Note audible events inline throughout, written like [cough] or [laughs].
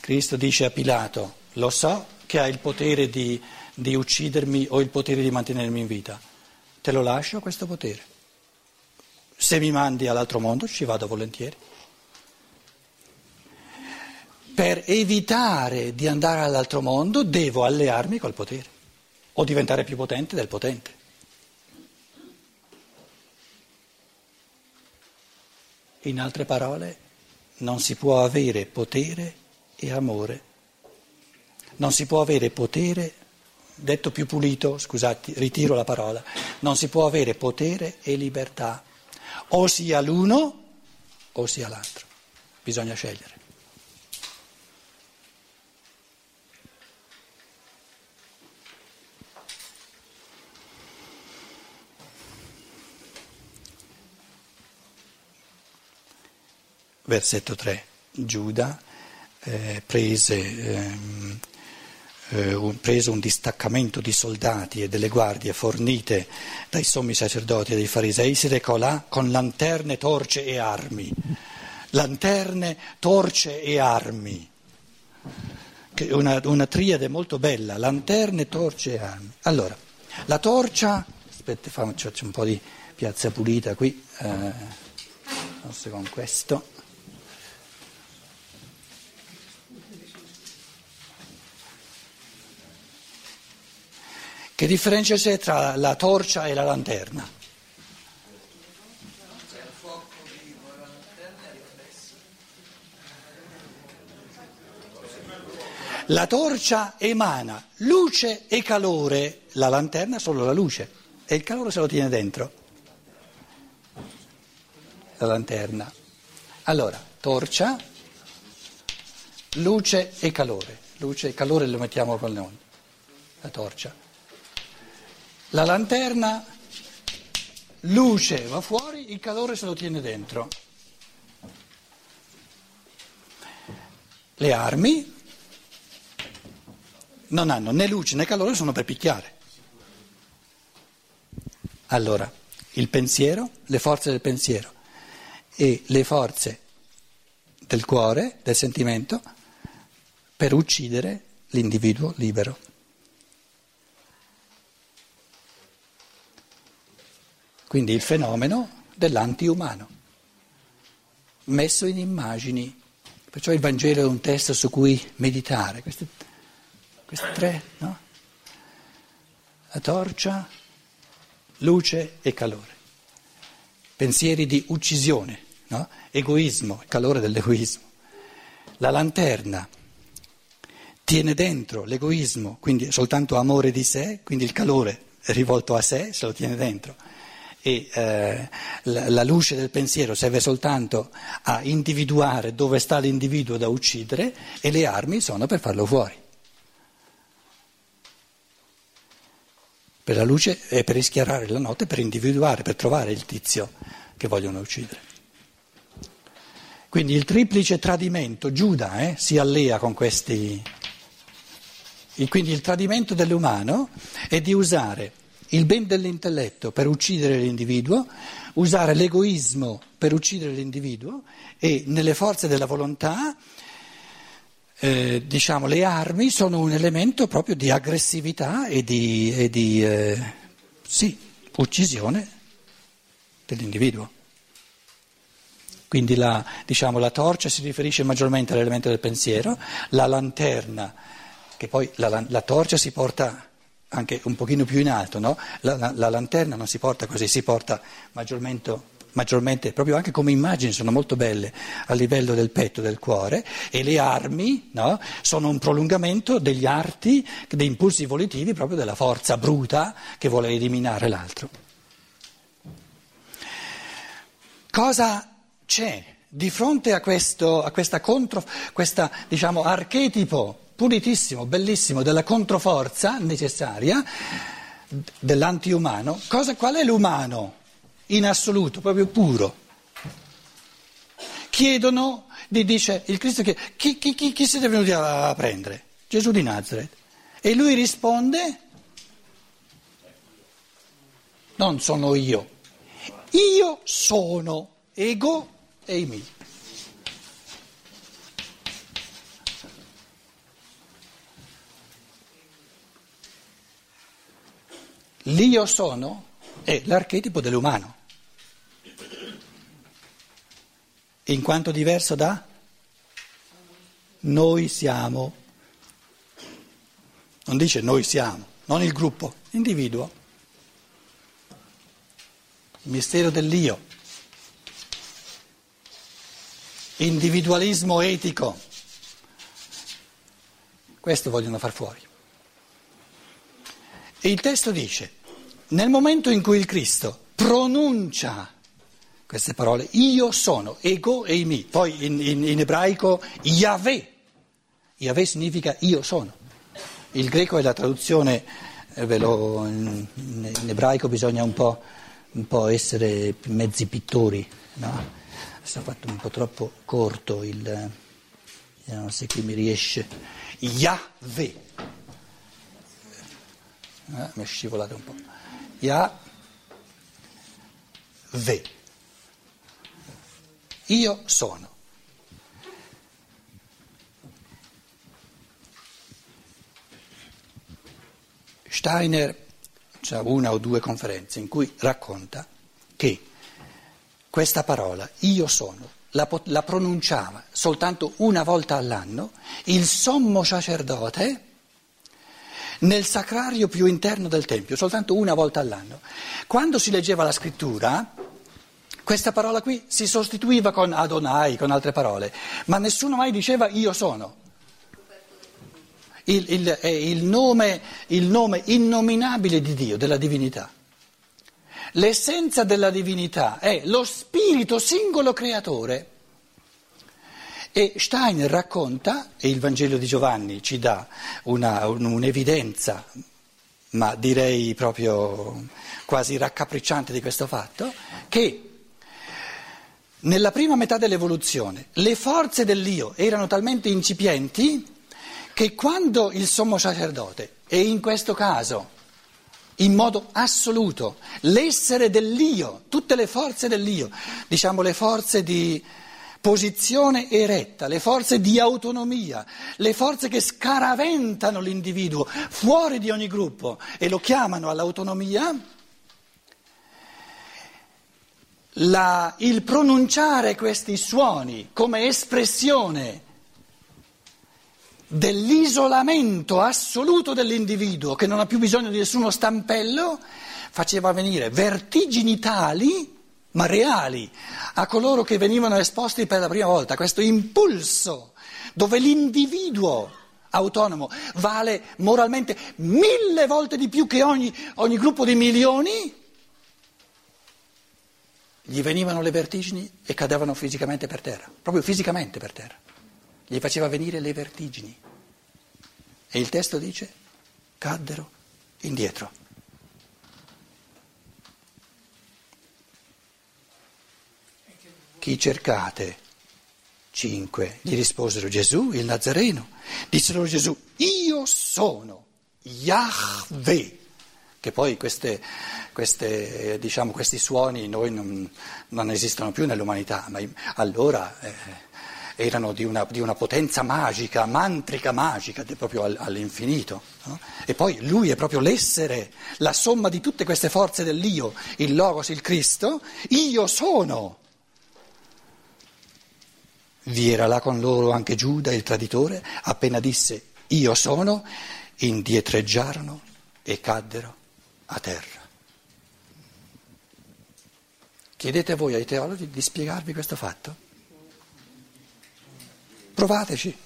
Cristo dice a Pilato, lo so che hai il potere di, di uccidermi o il potere di mantenermi in vita, te lo lascio questo potere. Se mi mandi all'altro mondo ci vado volentieri. Per evitare di andare all'altro mondo devo allearmi col potere o diventare più potente del potente. In altre parole, non si può avere potere e amore. Non si può avere potere, detto più pulito, scusate, ritiro la parola, non si può avere potere e libertà. O sia l'uno o sia l'altro. Bisogna scegliere. Versetto 3. Giuda eh, prese, ehm, eh, un, preso un distaccamento di soldati e delle guardie fornite dai sommi sacerdoti e dai farisei, si recò là con lanterne, torce e armi. Lanterne, torce e armi. Una, una triade molto bella, lanterne, torce e armi. Allora, la torcia, aspetta, faccio un po' di piazza pulita qui, eh, forse con questo. Che differenza c'è tra la torcia e la lanterna? La torcia emana luce e calore, la lanterna solo la luce e il calore se lo tiene dentro. La lanterna. Allora, torcia, luce e calore. Luce e calore lo mettiamo con noi, la torcia. La lanterna, luce va fuori, il calore se lo tiene dentro. Le armi non hanno né luce né calore, sono per picchiare. Allora, il pensiero, le forze del pensiero e le forze del cuore, del sentimento, per uccidere l'individuo libero. Quindi il fenomeno dell'antiumano, messo in immagini. Perciò il Vangelo è un testo su cui meditare. Queste, queste tre, no? La torcia, luce e calore. Pensieri di uccisione, no? Egoismo, il calore dell'egoismo. La lanterna tiene dentro l'egoismo, quindi soltanto amore di sé, quindi il calore è rivolto a sé, se lo tiene dentro e eh, la, luce del pensiero serve soltanto a individuare dove sta l'individuo da uccidere e le armi sono per farlo fuori. Per la luce è per rischiarare la notte, per individuare, per trovare il tizio che vogliono uccidere. Quindi il triplice tradimento, Giuda eh, si allea con questi. Quindi il tradimento dell'umano è di usare il ben dell'intelletto per uccidere l'individuo, usare l'egoismo per uccidere l'individuo e nelle forze della volontà, eh, diciamo, le armi sono un elemento proprio di aggressività e di, e di eh, sì, uccisione dell'individuo. Quindi la, diciamo, la torcia si riferisce maggiormente all'elemento del pensiero, la lanterna, che poi la, la torcia si porta anche un pochino più in alto, no? la, la, la, lanterna non si porta così, si porta maggiormente, maggiormente, proprio anche come immagini sono molto belle a livello del petto, del cuore e le armi no? sono un prolungamento degli arti, dei impulsi volitivi proprio della forza bruta che vuole eliminare l'altro. Cosa c'è di fronte a questo a questa contro, questa, diciamo, archetipo pulitissimo, bellissimo, della controforza necessaria dell'antiumano, cosa, qual è l'umano in assoluto, proprio puro? Chiedono, dice il Cristo che chi, chi, chi, chi siete venuti a prendere? Gesù di Nazareth. E lui risponde, non sono io, io sono ego e mi. L'io sono è l'archetipo dell'umano, in quanto diverso da noi siamo. Non dice noi siamo, non il gruppo, l'individuo. Il mistero dell'io. Individualismo etico. Questo vogliono far fuori. E il testo dice, nel momento in cui il Cristo pronuncia queste parole, io sono, ego e imi, poi in, in, in ebraico Yahweh, Yahweh significa io sono. Il greco è la traduzione, eh, lo, in, in, ebraico bisogna un po', un po', essere mezzi pittori, no? È fatto un po' troppo corto il... Vediamo se qui mi riesce. Yahweh. Eh, mi è scivolato un po'. Yahweh. Io sono. Steiner ha una o due conferenze in cui racconta che questa parola, io sono, la, la pronunciava soltanto una volta all'anno il sommo sacerdote nel sacrario più interno del Tempio, soltanto una volta all'anno. Quando si leggeva la scrittura, questa parola qui si sostituiva con Adonai, con altre parole, ma nessuno mai diceva io sono il, il, il nome, il nome innominabile di Dio, della divinità. L'essenza della divinità è lo spirito singolo creatore. E Steiner racconta, e il Vangelo di Giovanni ci dà una, un'evidenza, ma direi proprio quasi raccapricciante di questo fatto, che nella prima metà dell'evoluzione le forze dell'io erano talmente incipienti che quando il sommo sacerdote, e in questo caso in modo assoluto, l'essere dell'io, tutte le forze dell'io, diciamo le forze di posizione eretta, le forze di autonomia, le forze che scaraventano l'individuo fuori di ogni gruppo e lo chiamano all'autonomia, la, il pronunciare questi suoni come espressione dell'isolamento assoluto dell'individuo che non ha più bisogno di nessuno stampello, faceva venire vertigini tali, ma reali, a coloro che venivano esposti per la prima volta, questo impulso dove l'individuo autonomo vale moralmente mille volte di più che ogni, ogni gruppo di milioni, gli venivano le vertigini e cadevano fisicamente per terra, proprio fisicamente per terra gli faceva venire le vertigini. E il testo dice, caddero indietro. Chi cercate? Cinque. Gli risposero Gesù, il Nazareno. Dissero Gesù, io sono Yahweh. Che poi queste, queste, diciamo, questi suoni noi non, non, esistono più nell'umanità, ma allora... Eh, erano di una, di una, potenza magica, mantrica magica, proprio all'infinito. No? E poi lui è proprio l'essere, la somma di tutte queste forze dell'io, il Logos, il Cristo, io sono. Vi era là con loro anche Giuda, il traditore, appena disse io sono, indietreggiarono e caddero a terra. Chiedete voi ai teologi di spiegarvi questo fatto? Provateci.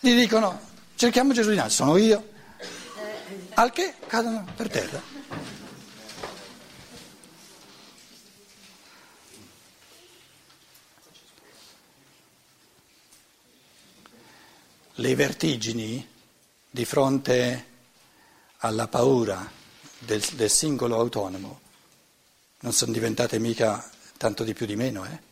Gli dicono, cerchiamo Gesù di Nazareth, sono io. Al che cadono per terra. Le vertigini di fronte alla paura del, del singolo autonomo non sono diventate mica tanto di più di meno, eh?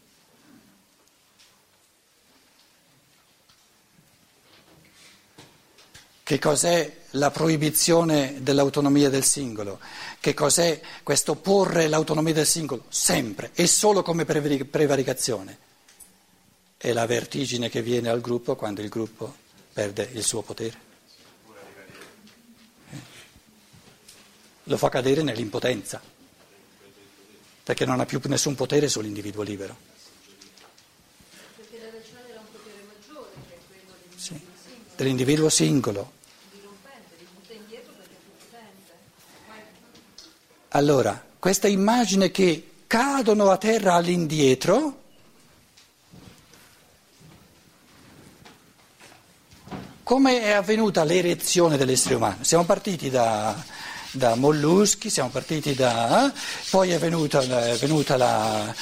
Che cos'è la proibizione dell'autonomia del singolo? Che cos'è questo porre l'autonomia del singolo? Sempre e solo come prevaricazione. È la vertigine che viene al gruppo quando il gruppo perde il suo potere. lo fa cadere nell'impotenza, perché non ha più nessun potere sull'individuo libero. Perché deve cedere a un potere maggiore, che è quello dell'individuo singolo, Dell'individuo singolo. Allora, questa immagine che cadono a terra all'indietro, come è avvenuta l'erezione dell'essere umano? Siamo partiti da, da molluschi, siamo partiti da... poi è venuta, è venuta la,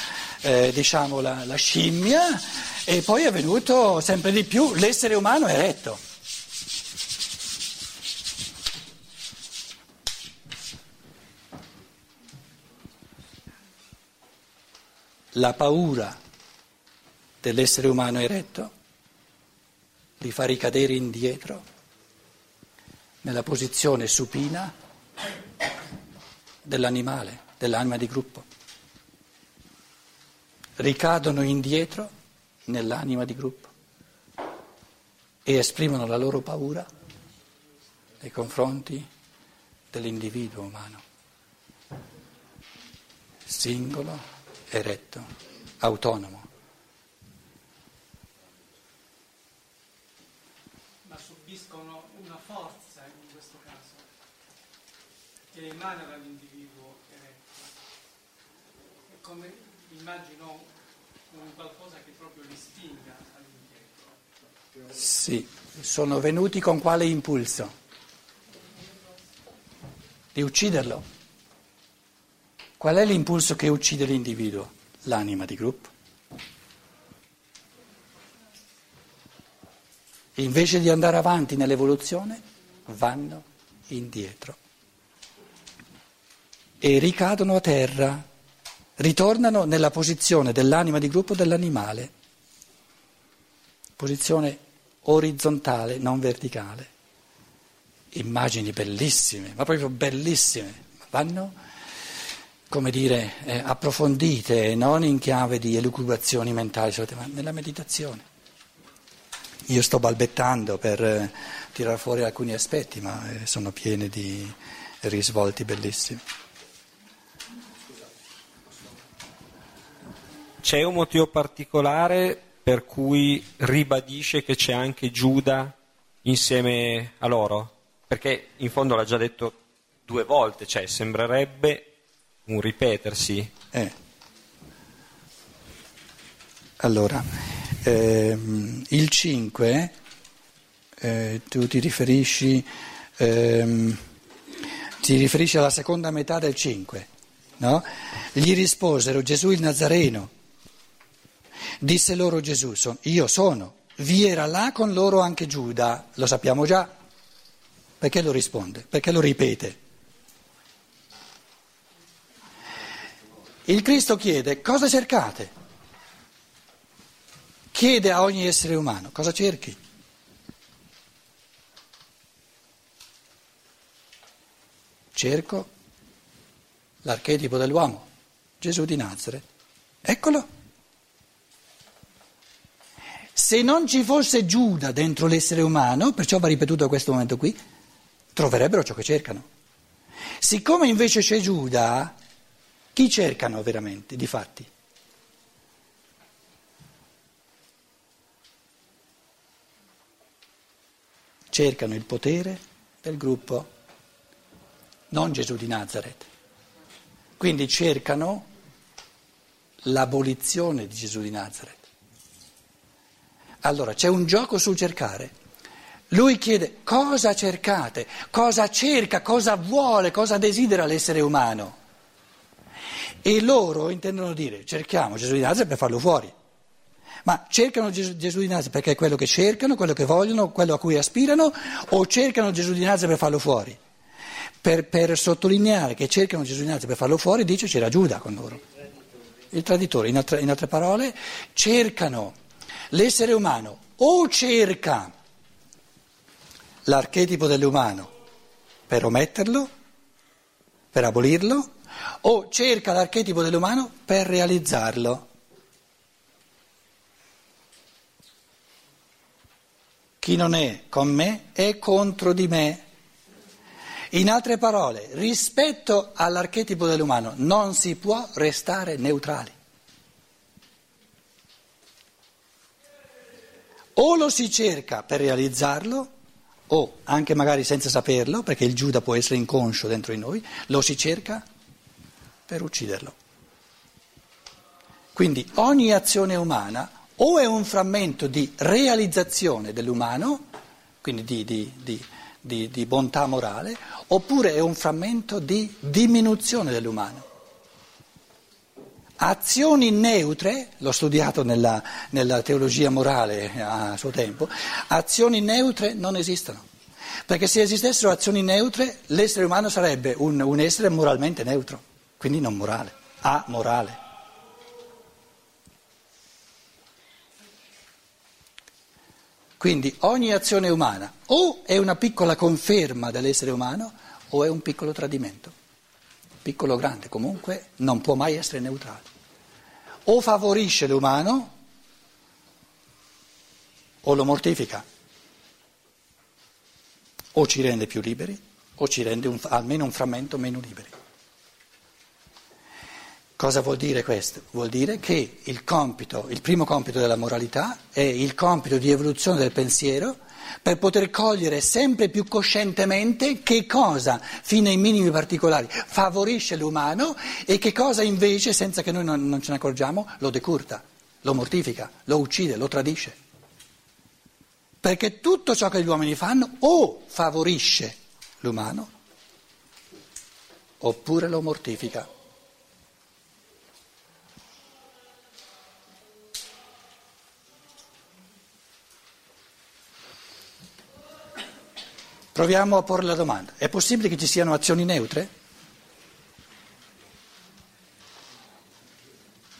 eh, diciamo la, la scimmia e poi è venuto sempre di più l'essere umano eretto. La paura dell'essere umano eretto li fa ricadere indietro nella posizione supina dell'animale, dell'anima di gruppo. Ricadono indietro nell'anima di gruppo e esprimono la loro paura nei confronti dell'individuo umano, singolo, eretto, autonomo. ma subiscono una forza in questo caso che emana dall'individuo eretto. È come immagino un qualcosa che proprio li spinga all'indietro. Sì, sono venuti con quale impulso? Di ucciderlo. Qual è l'impulso che uccide l'individuo? L'anima di gruppo. Invece di andare avanti nell'evoluzione, vanno indietro e ricadono a terra, ritornano nella posizione dell'anima di gruppo dell'animale, posizione orizzontale, non verticale. Immagini bellissime, ma proprio bellissime, vanno, come dire, eh, approfondite, non in chiave di elucubrazioni mentali, ma nella meditazione. Io sto balbettando per eh, tirare fuori alcuni aspetti, ma eh, sono pieni di risvolti bellissimi. C'è un motivo particolare per cui ribadisce che c'è anche Giuda insieme a loro? Perché in fondo l'ha già detto due volte, cioè sembrerebbe un ripetersi. Eh. Allora, ehm, il 5, eh, tu ti riferisci, ehm, ti riferisci alla seconda metà del 5, no? Gli risposero Gesù il Nazareno, disse loro Gesù, io sono, vi era là con loro anche Giuda, lo sappiamo già, perché lo risponde, perché lo ripete. Il Cristo chiede cosa cercate? Chiede a ogni essere umano cosa cerchi? Cerco l'archetipo dell'uomo, Gesù di Nazareth. Eccolo. Se non ci fosse Giuda dentro l'essere umano, perciò va ripetuto a questo momento qui, troverebbero ciò che cercano. Siccome invece c'è Giuda, chi cercano veramente, di fatti? Cercano il potere del gruppo, non Gesù di Nazareth. Quindi cercano l'abolizione di Gesù di Nazareth. Allora c'è un gioco sul cercare. Lui chiede cosa cercate, cosa cerca, cosa vuole, cosa desidera l'essere umano. E loro intendono dire cerchiamo Gesù di Nazareth per farlo fuori. Ma cercano Gesù, di Nazareth perché è quello che cercano, quello che vogliono, quello a cui aspirano, o cercano Gesù di Nazareth per farlo fuori? Per, per sottolineare che cercano Gesù di Nazareth per farlo fuori, dice c'era Giuda con loro. Il traditore, in altre, in altre parole, cercano l'essere umano o cerca l'archetipo dell'umano per ometterlo, per abolirlo, o cerca l'archetipo dell'umano per realizzarlo. Chi non è con me è contro di me. In altre parole, rispetto all'archetipo dell'umano non si può restare neutrali. O lo si cerca per realizzarlo, o anche magari senza saperlo, perché il Giuda può essere inconscio dentro di noi, lo si cerca per ucciderlo. Quindi ogni azione umana o è un frammento di realizzazione dell'umano, quindi di, di, di, di, bontà morale, oppure è un frammento di diminuzione dell'umano. Azioni neutre, l'ho studiato nella, nella teologia morale a suo tempo, azioni neutre non esistono. Perché se esistessero azioni neutre, l'essere umano sarebbe un, un essere moralmente neutro, quindi non morale, amorale. Quindi ogni azione umana o è una piccola conferma dell'essere umano o è un piccolo tradimento, piccolo o grande, comunque non può mai essere neutrale o favorisce l'umano o lo mortifica, o ci rende più liberi o ci rende un, almeno un frammento meno liberi. Cosa vuol dire questo? Vuol dire che il compito, il primo compito della moralità è il compito di evoluzione del pensiero per poter cogliere sempre più coscientemente che cosa, fino ai minimi particolari, favorisce l'umano e che cosa invece, senza che noi non, non ce ne accorgiamo, lo decurta, lo mortifica, lo uccide, lo tradisce. Perché tutto ciò che gli uomini fanno o favorisce l'umano oppure lo mortifica. Proviamo a porre la domanda. È possibile che ci siano azioni neutre?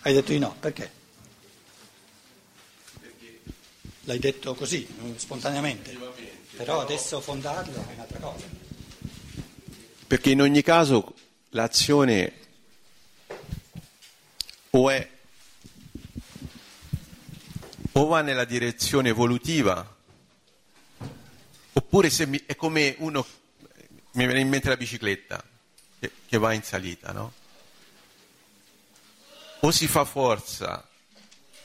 Hai detto di no, perché? L'hai detto così, spontaneamente. Però adesso fondarlo è un'altra cosa. Perché in ogni caso l'azione o è o va nella direzione evolutiva Oppure mi, è come uno, mi viene in mente la bicicletta che, che va in salita, no? O si fa forza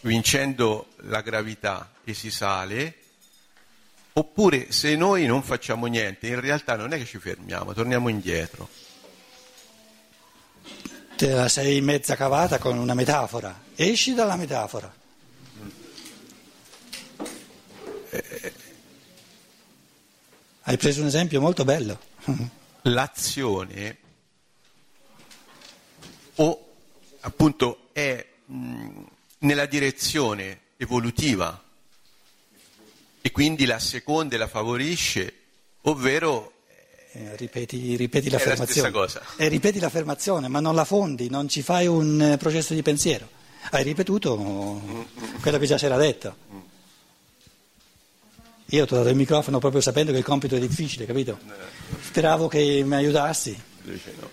vincendo la gravità e si sale, oppure se noi non facciamo niente, in realtà non è che ci fermiamo, torniamo indietro. Te la sei mezza cavata con una metafora, esci dalla metafora. Hai preso un esempio molto bello. L'azione o appunto è mh, nella direzione evolutiva e quindi la seconda e la favorisce, ovvero eh, ripeti, ripeti l'affermazione. La cosa. Eh, ripeti l'affermazione, ma non la fondi, non ci fai un eh, processo di pensiero. Hai ripetuto quello che già si era detto. Io ho dato il microfono proprio sapendo che il compito è difficile, capito? Speravo che mi aiutassi. No.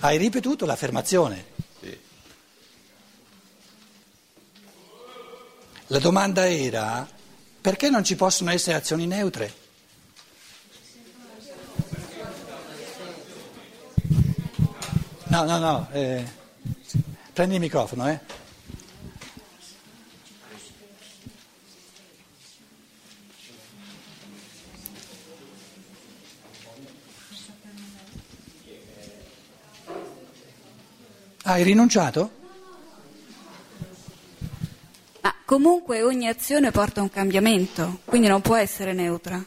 Hai ripetuto l'affermazione. Sì. La domanda era perché non ci possono essere azioni neutre? No, no, no, eh, prendi il microfono, eh. Hai rinunciato? Ma comunque ogni azione porta a un cambiamento, quindi non può essere neutra.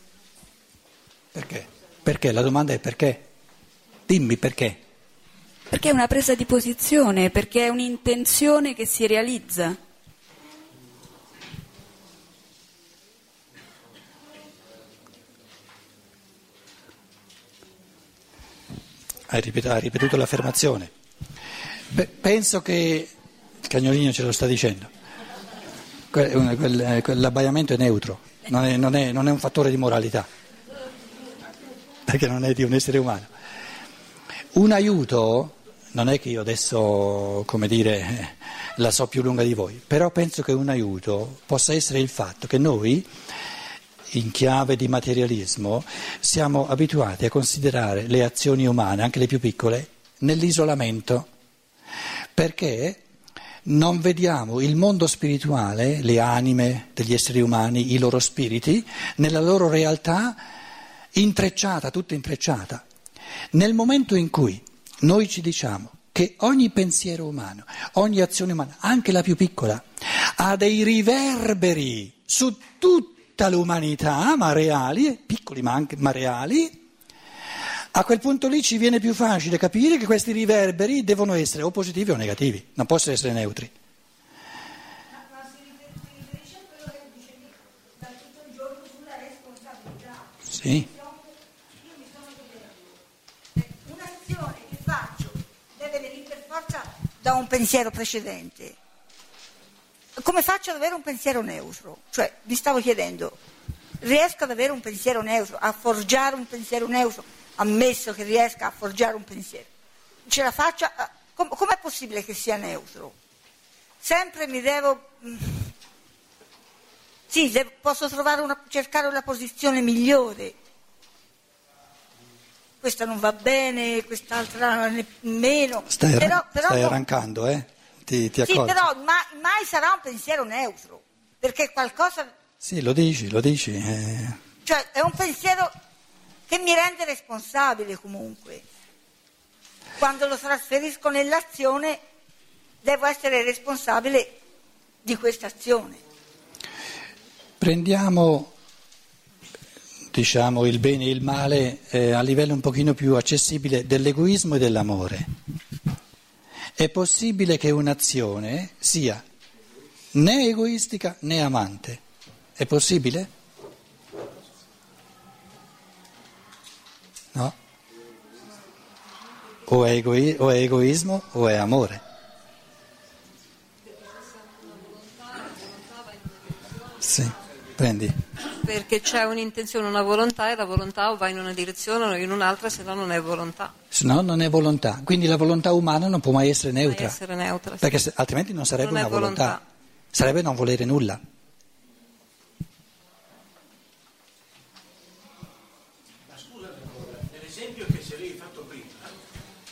Perché? Perché? La domanda è perché? Dimmi perché. Perché è una presa di posizione, perché è un'intenzione che si realizza. Hai ripetuto, hai ripetuto l'affermazione. Penso che il cagnolino ce lo sta dicendo. Quell'abbaiamento è neutro, non è, non, è, non è un fattore di moralità, perché non è di un essere umano. Un aiuto, non è che io adesso, come dire, [laughs] la so più lunga di voi, però penso che un aiuto possa essere il fatto che noi in chiave di materialismo, siamo abituati a considerare le azioni umane, anche le più piccole, nell'isolamento, perché non vediamo il mondo spirituale, le anime degli esseri umani, i loro spiriti, nella loro realtà intrecciata, tutta intrecciata. Nel momento in cui noi ci diciamo che ogni pensiero umano, ogni azione umana, anche la più piccola, ha dei riverberi su tutta l'umanità, ma reali, piccoli ma, anche, ma reali, a quel punto lì ci viene più facile capire che questi riverberi devono essere o positivi o negativi, non possono essere neutri. Sì. Un'azione che faccio deve venire per forza da un pensiero precedente. Come faccio ad avere un pensiero neutro? Cioè, mi stavo chiedendo, riesco ad avere un pensiero neutro, a forgiare un pensiero neutro, ammesso che riesca a forgiare un pensiero? Ce la faccio? a- com- com'è possibile che sia neutro? Sempre mi devo... mm, Sì, de- posso trovare una, cercare una posizione migliore. Questa non va bene, quest'altra ne- meno. Stai, arran- però, però stai non- arrancando, eh? Ti, ti Sì, però ma- mai sarà un pensiero neutro, perché qualcosa, Sì, lo dici, lo dici. eh. cioè è un pensiero che mi rende responsabile comunque. Quando lo trasferisco nell'azione devo essere responsabile di questa azione. Prendiamo diciamo, il bene e il male eh, a livello un pochino più accessibile dell'egoismo e dell'amore. È possibile che un'azione sia né egoistica né amante? È possibile? O è, egoi- o è egoismo o è amore. Sì, prendi. Perché c'è un'intenzione, una volontà e la volontà o va in una direzione o in un'altra, se no non è volontà. Se no non è volontà, quindi la volontà umana non può mai essere neutra, Mai essere neutra. sì. perché altrimenti non sarebbe Non una volontà, volontà. sarebbe non volere nulla. Ma scusa ancora, nell'esempio che ci avevi fatto prima,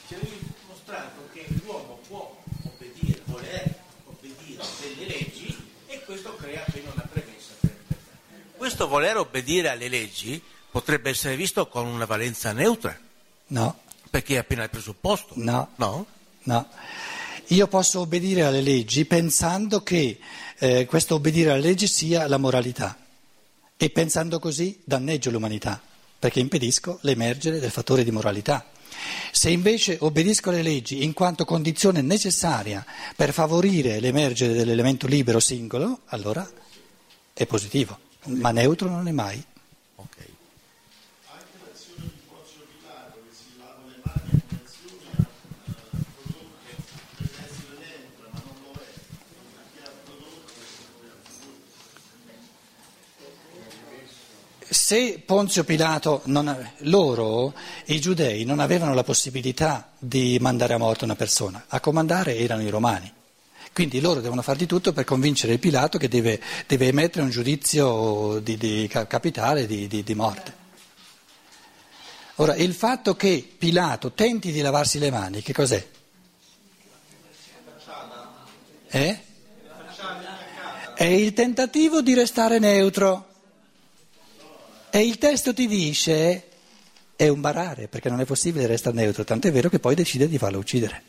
ci avevi mostrato che l'uomo può obbedire, voler obbedire delle leggi e questo crea appena una premessa per il peccato. Questo voler obbedire alle leggi potrebbe essere visto con una valenza neutra, No, perché è appena il presupposto. no, No? no. Io posso obbedire alle leggi pensando che eh, questo obbedire alle leggi sia la moralità e pensando così danneggio l'umanità, perché impedisco l'emergere del fattore di moralità. Se invece obbedisco alle leggi in quanto condizione necessaria per favorire l'emergere dell'elemento libero singolo, allora è positivo, ma neutro non è mai. Se Ponzio Pilato, non loro, i giudei, non avevano la possibilità di mandare a morte una persona, a comandare erano i romani. Quindi loro devono fare di tutto per convincere il Pilato che deve, deve emettere un giudizio di, di ca- capitale di, di- di morte. Ora, il fatto che Pilato tenti di lavarsi le mani, che cos'è? Eh? È il tentativo di restare neutro. E il testo ti dice è un barare, perché non è possibile restare neutro, tant'è vero che poi decide di farlo uccidere.